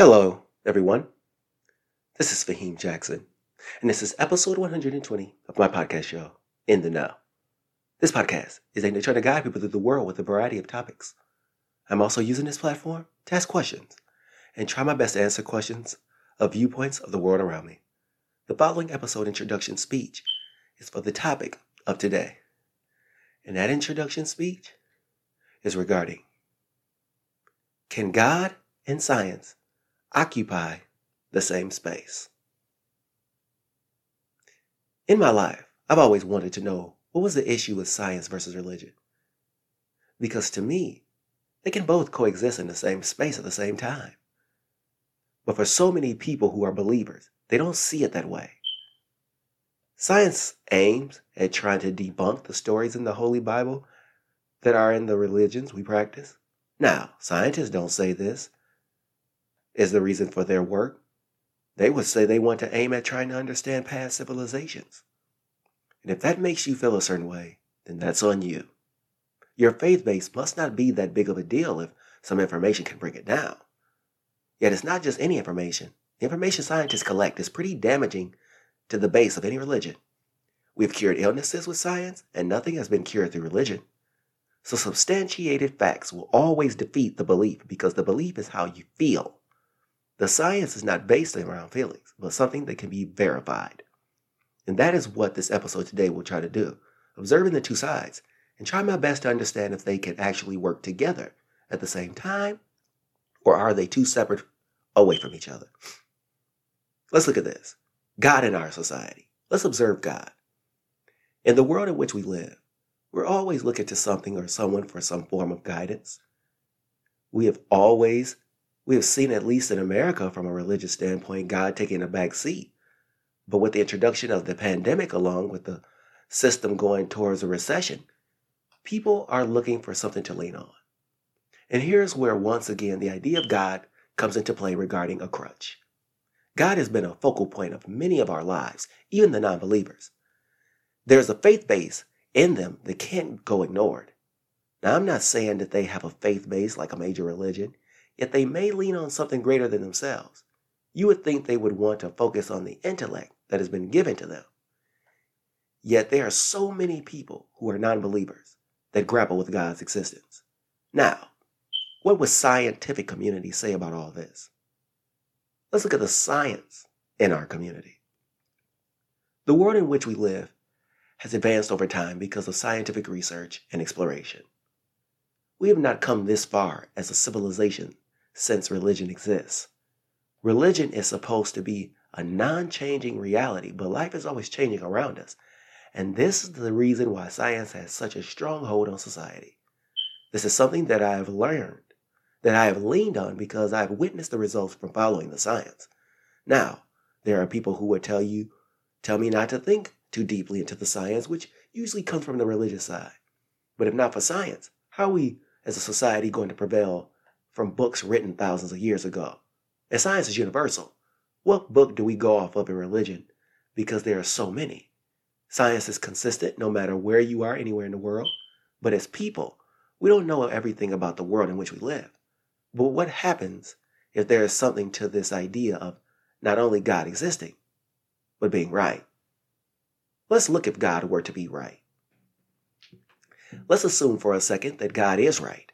Hello, everyone. This is Faheem Jackson, and this is episode 120 of my podcast show, In the Know. This podcast is aimed at trying to guide people through the world with a variety of topics. I'm also using this platform to ask questions and try my best to answer questions of viewpoints of the world around me. The following episode introduction speech is for the topic of today, and that introduction speech is regarding Can God and science occupy the same space. In my life, I've always wanted to know what was the issue with science versus religion. Because to me, they can both coexist in the same space at the same time. But for so many people who are believers, they don't see it that way. Science aims at trying to debunk the stories in the Holy Bible that are in the religions we practice. Now, scientists don't say this is the reason for their work, they would say they want to aim at trying to understand past civilizations. And if that makes you feel a certain way, then that's on you. Your faith base must not be that big of a deal if some information can bring it down. Yet it's not just any information. The information scientists collect is pretty damaging to the base of any religion. We've cured illnesses with science, and nothing has been cured through religion. So substantiated facts will always defeat the belief because the belief is how you feel. The science is not based around feelings, but something that can be verified. And that is what this episode today will try to do observing the two sides and try my best to understand if they can actually work together at the same time or are they two separate away from each other. Let's look at this God in our society. Let's observe God. In the world in which we live, we're always looking to something or someone for some form of guidance. We have always we have seen, at least in America, from a religious standpoint, God taking a back seat. But with the introduction of the pandemic, along with the system going towards a recession, people are looking for something to lean on. And here's where, once again, the idea of God comes into play regarding a crutch. God has been a focal point of many of our lives, even the non believers. There's a faith base in them that can't go ignored. Now, I'm not saying that they have a faith base like a major religion yet they may lean on something greater than themselves. You would think they would want to focus on the intellect that has been given to them. Yet there are so many people who are non believers that grapple with God's existence. Now, what would scientific community say about all this? Let's look at the science in our community. The world in which we live has advanced over time because of scientific research and exploration. We have not come this far as a civilization since religion exists. Religion is supposed to be a non changing reality, but life is always changing around us. And this is the reason why science has such a strong hold on society. This is something that I have learned, that I have leaned on because I have witnessed the results from following the science. Now, there are people who would tell you, tell me not to think too deeply into the science, which usually comes from the religious side. But if not for science, how are we as a society going to prevail from books written thousands of years ago. And science is universal. What book do we go off of in religion? Because there are so many. Science is consistent no matter where you are anywhere in the world. But as people, we don't know everything about the world in which we live. But what happens if there is something to this idea of not only God existing, but being right? Let's look if God were to be right. Let's assume for a second that God is right.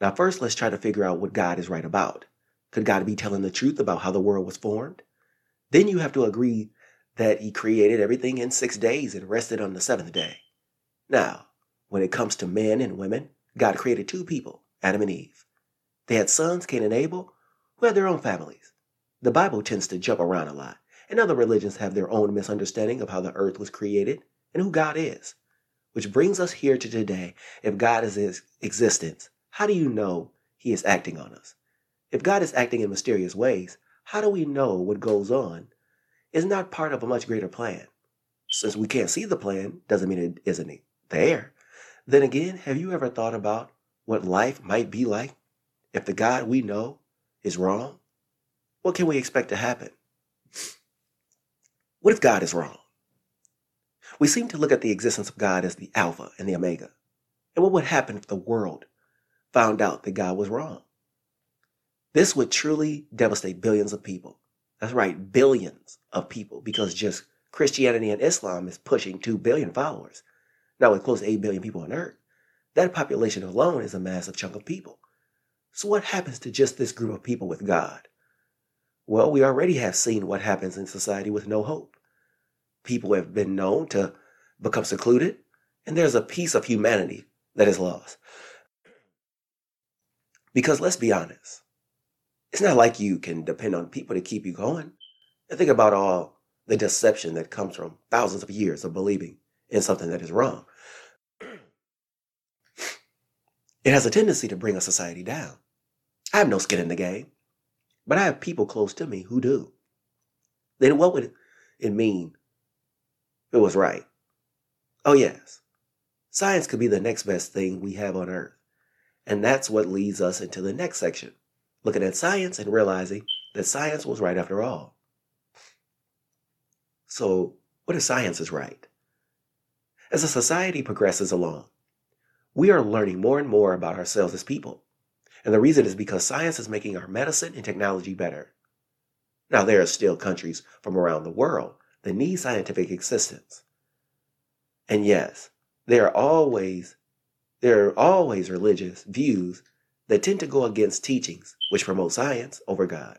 Now, first, let's try to figure out what God is right about. Could God be telling the truth about how the world was formed? Then you have to agree that He created everything in six days and rested on the seventh day. Now, when it comes to men and women, God created two people, Adam and Eve. They had sons, Cain and Abel, who had their own families. The Bible tends to jump around a lot, and other religions have their own misunderstanding of how the earth was created and who God is. Which brings us here to today. If God is His existence, how do you know He is acting on us? If God is acting in mysterious ways, how do we know what goes on is not part of a much greater plan? Since we can't see the plan, doesn't mean it isn't there. Then again, have you ever thought about what life might be like if the God we know is wrong? What can we expect to happen? What if God is wrong? We seem to look at the existence of God as the Alpha and the Omega. And what would happen if the world found out that God was wrong. This would truly devastate billions of people. That's right, billions of people, because just Christianity and Islam is pushing 2 billion followers. Now, with close to 8 billion people on Earth, that population alone is a massive chunk of people. So, what happens to just this group of people with God? Well, we already have seen what happens in society with no hope. People have been known to become secluded, and there's a piece of humanity that is lost. Because let's be honest, it's not like you can depend on people to keep you going. And think about all the deception that comes from thousands of years of believing in something that is wrong. It has a tendency to bring a society down. I have no skin in the game, but I have people close to me who do. Then what would it mean if it was right? Oh, yes. Science could be the next best thing we have on Earth. And that's what leads us into the next section looking at science and realizing that science was right after all. So, what if science is right? As a society progresses along, we are learning more and more about ourselves as people. And the reason is because science is making our medicine and technology better. Now, there are still countries from around the world that need scientific assistance. And yes, there are always there are always religious views that tend to go against teachings which promote science over God.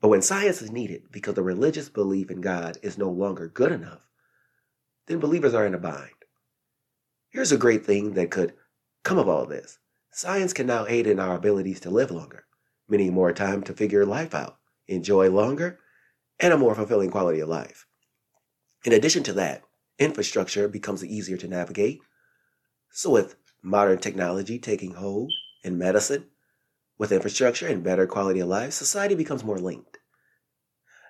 But when science is needed because the religious belief in God is no longer good enough, then believers are in a bind. Here's a great thing that could come of all this science can now aid in our abilities to live longer, meaning more time to figure life out, enjoy longer, and a more fulfilling quality of life. In addition to that, infrastructure becomes easier to navigate. So, with modern technology taking hold in medicine, with infrastructure and better quality of life, society becomes more linked.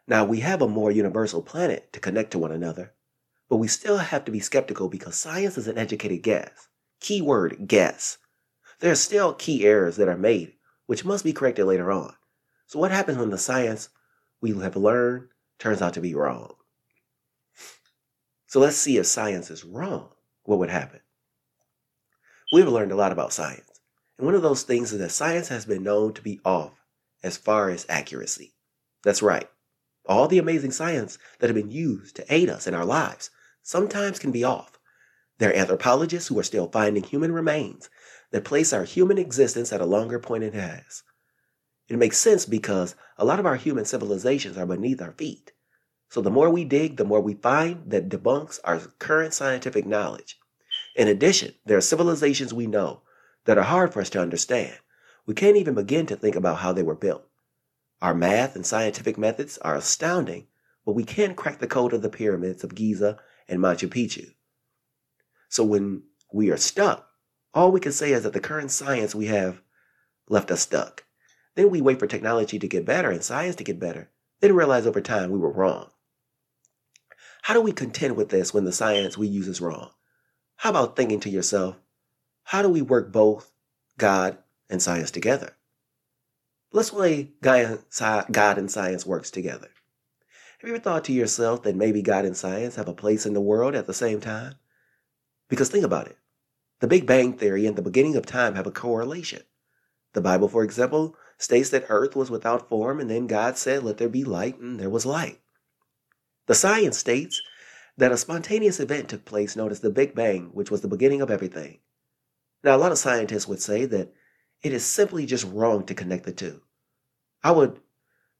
Now, we have a more universal planet to connect to one another, but we still have to be skeptical because science is an educated guess. Keyword guess. There are still key errors that are made, which must be corrected later on. So, what happens when the science we have learned turns out to be wrong? So, let's see if science is wrong. What would happen? We've learned a lot about science. And one of those things is that science has been known to be off as far as accuracy. That's right. All the amazing science that have been used to aid us in our lives sometimes can be off. There are anthropologists who are still finding human remains that place our human existence at a longer point it has. It makes sense because a lot of our human civilizations are beneath our feet. So the more we dig, the more we find that debunks our current scientific knowledge. In addition, there are civilizations we know that are hard for us to understand. We can't even begin to think about how they were built. Our math and scientific methods are astounding, but we can't crack the code of the pyramids of Giza and Machu Picchu. So when we are stuck, all we can say is that the current science we have left us stuck. Then we wait for technology to get better and science to get better, then realize over time we were wrong. How do we contend with this when the science we use is wrong? How about thinking to yourself, how do we work both God and science together? Let's way God and science works together. Have you ever thought to yourself that maybe God and science have a place in the world at the same time? Because think about it. The Big Bang Theory and the beginning of time have a correlation. The Bible, for example, states that earth was without form and then God said, Let there be light, and there was light. The science states that a spontaneous event took place known as the Big Bang, which was the beginning of everything. Now, a lot of scientists would say that it is simply just wrong to connect the two. I would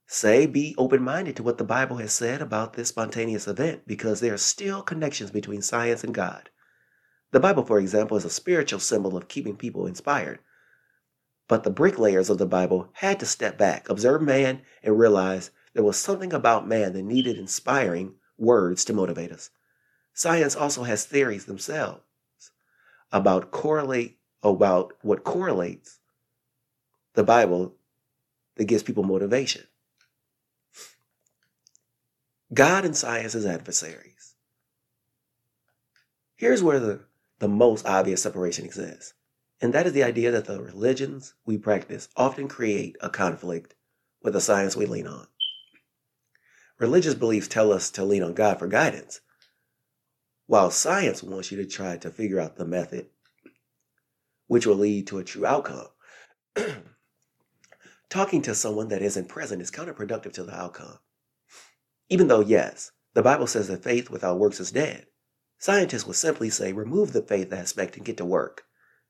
say be open minded to what the Bible has said about this spontaneous event because there are still connections between science and God. The Bible, for example, is a spiritual symbol of keeping people inspired. But the bricklayers of the Bible had to step back, observe man, and realize there was something about man that needed inspiring words to motivate us. Science also has theories themselves about correlate about what correlates the Bible that gives people motivation. God and science as adversaries. Here's where the, the most obvious separation exists, and that is the idea that the religions we practice often create a conflict with the science we lean on. Religious beliefs tell us to lean on God for guidance, while science wants you to try to figure out the method which will lead to a true outcome. talking to someone that isn't present is counterproductive to the outcome. Even though, yes, the Bible says that faith without works is dead, scientists would simply say remove the faith aspect and get to work.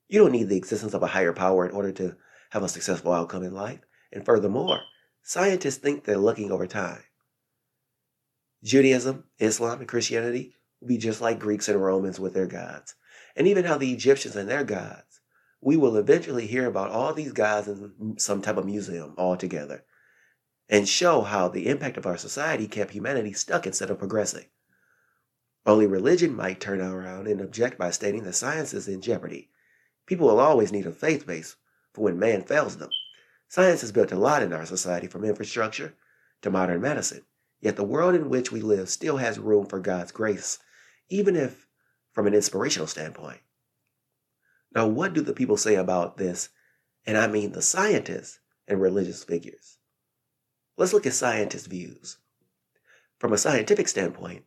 You don't need the existence of a higher power in order to have a successful outcome in life. And furthermore, scientists think they're looking over time. Judaism, Islam, and Christianity will be just like Greeks and Romans with their gods. And even how the Egyptians and their gods. We will eventually hear about all these gods in some type of museum altogether and show how the impact of our society kept humanity stuck instead of progressing. Only religion might turn around and object by stating that science is in jeopardy. People will always need a faith base for when man fails them. Science has built a lot in our society from infrastructure to modern medicine. Yet the world in which we live still has room for God's grace, even if from an inspirational standpoint. Now, what do the people say about this? And I mean the scientists and religious figures. Let's look at scientists' views. From a scientific standpoint,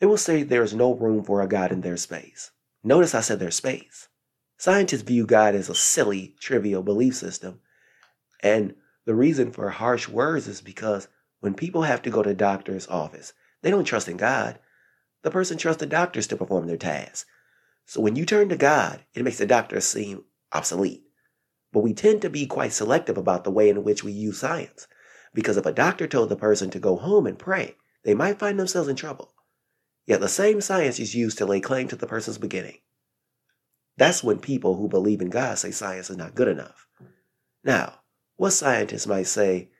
they will say there is no room for a God in their space. Notice I said their space. Scientists view God as a silly, trivial belief system. And the reason for harsh words is because when people have to go to doctor's office, they don't trust in God. The person trusts the doctors to perform their tasks. So when you turn to God, it makes the doctor seem obsolete. But we tend to be quite selective about the way in which we use science. Because if a doctor told the person to go home and pray, they might find themselves in trouble. Yet the same science is used to lay claim to the person's beginning. That's when people who believe in God say science is not good enough. Now, what scientists might say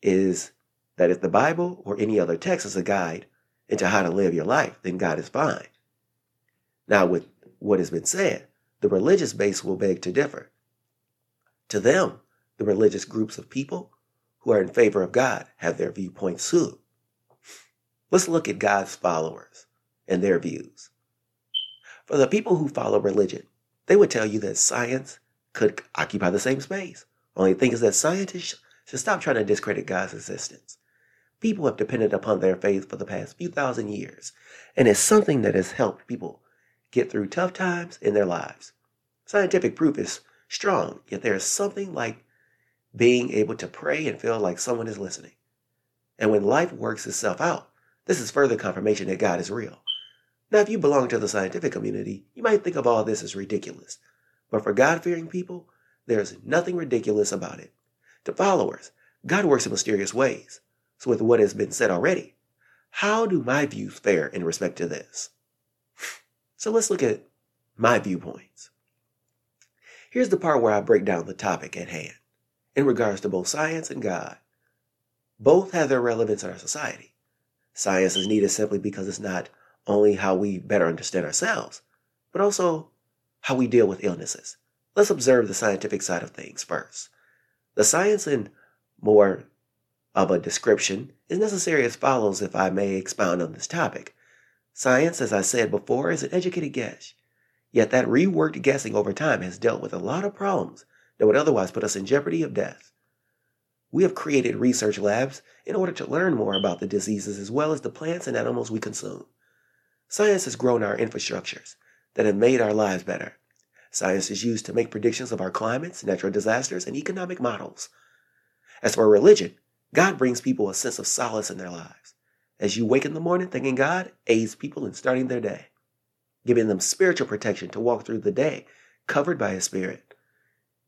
is that if the Bible or any other text is a guide into how to live your life, then God is fine. Now, with what has been said, the religious base will beg to differ. To them, the religious groups of people who are in favor of God have their viewpoints too. Let's look at God's followers and their views. For the people who follow religion, they would tell you that science could occupy the same space. Only thing is that scientists should stop trying to discredit God's existence. People have depended upon their faith for the past few thousand years, and it's something that has helped people get through tough times in their lives. Scientific proof is strong, yet there is something like being able to pray and feel like someone is listening. And when life works itself out, this is further confirmation that God is real. Now, if you belong to the scientific community, you might think of all this as ridiculous. But for God fearing people, there is nothing ridiculous about it. To followers, God works in mysterious ways. With what has been said already, how do my views fare in respect to this? So, let's look at my viewpoints. Here's the part where I break down the topic at hand in regards to both science and God. Both have their relevance in our society. Science is needed simply because it's not only how we better understand ourselves, but also how we deal with illnesses. Let's observe the scientific side of things first. The science in more of a description is necessary as follows if I may expound on this topic. Science, as I said before, is an educated guess. Yet that reworked guessing over time has dealt with a lot of problems that would otherwise put us in jeopardy of death. We have created research labs in order to learn more about the diseases as well as the plants and animals we consume. Science has grown our infrastructures that have made our lives better. Science is used to make predictions of our climates, natural disasters, and economic models. As for religion, God brings people a sense of solace in their lives. As you wake in the morning thanking God aids people in starting their day, giving them spiritual protection to walk through the day covered by His Spirit.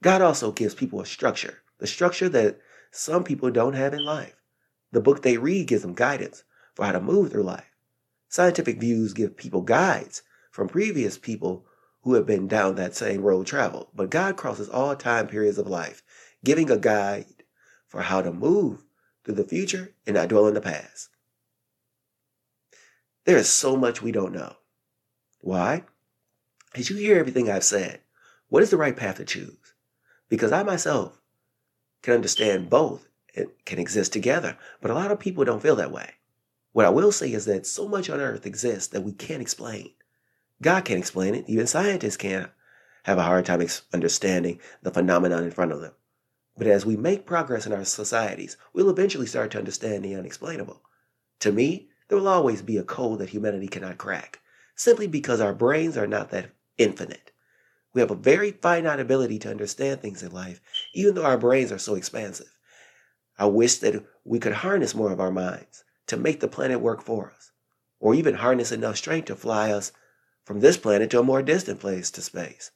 God also gives people a structure, the structure that some people don't have in life. The book they read gives them guidance for how to move through life. Scientific views give people guides from previous people who have been down that same road traveled. But God crosses all time periods of life, giving a guide for how to move through the future and not dwell in the past. There is so much we don't know. Why? As you hear everything I've said, what is the right path to choose? Because I myself can understand both and can exist together, but a lot of people don't feel that way. What I will say is that so much on earth exists that we can't explain. God can't explain it. Even scientists can't have a hard time understanding the phenomenon in front of them. But as we make progress in our societies, we'll eventually start to understand the unexplainable. To me, there will always be a code that humanity cannot crack, simply because our brains are not that infinite. We have a very finite ability to understand things in life, even though our brains are so expansive. I wish that we could harness more of our minds to make the planet work for us, or even harness enough strength to fly us from this planet to a more distant place to space.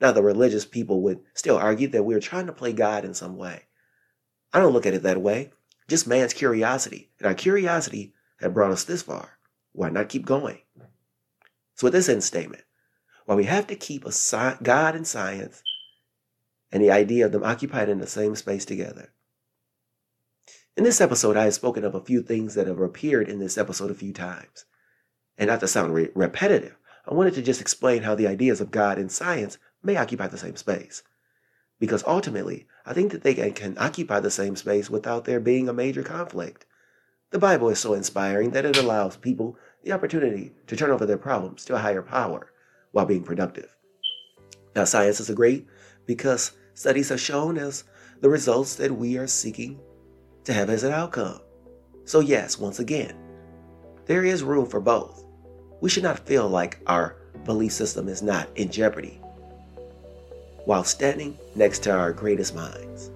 Now, the religious people would still argue that we're trying to play God in some way. I don't look at it that way, just man's curiosity. And our curiosity had brought us this far. Why not keep going? So, with this end statement, while we have to keep a sci- God and science and the idea of them occupied in the same space together, in this episode, I have spoken of a few things that have appeared in this episode a few times. And not to sound re- repetitive, I wanted to just explain how the ideas of God and science may occupy the same space. Because ultimately, I think that they can, occupy the same space without there being a major conflict. The Bible is so inspiring that it allows people the opportunity to turn over their problems to a higher power while being productive. Now, science is great because studies have shown us the results that we are seeking to have as an outcome. So, yes, once again, there is room for both. We should not feel like our belief system is not in jeopardy while standing next to our greatest minds.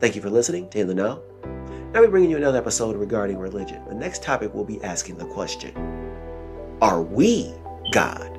Thank you for listening to In the Know. Now we're bringing you another episode regarding religion. The next topic will be asking the question Are we God?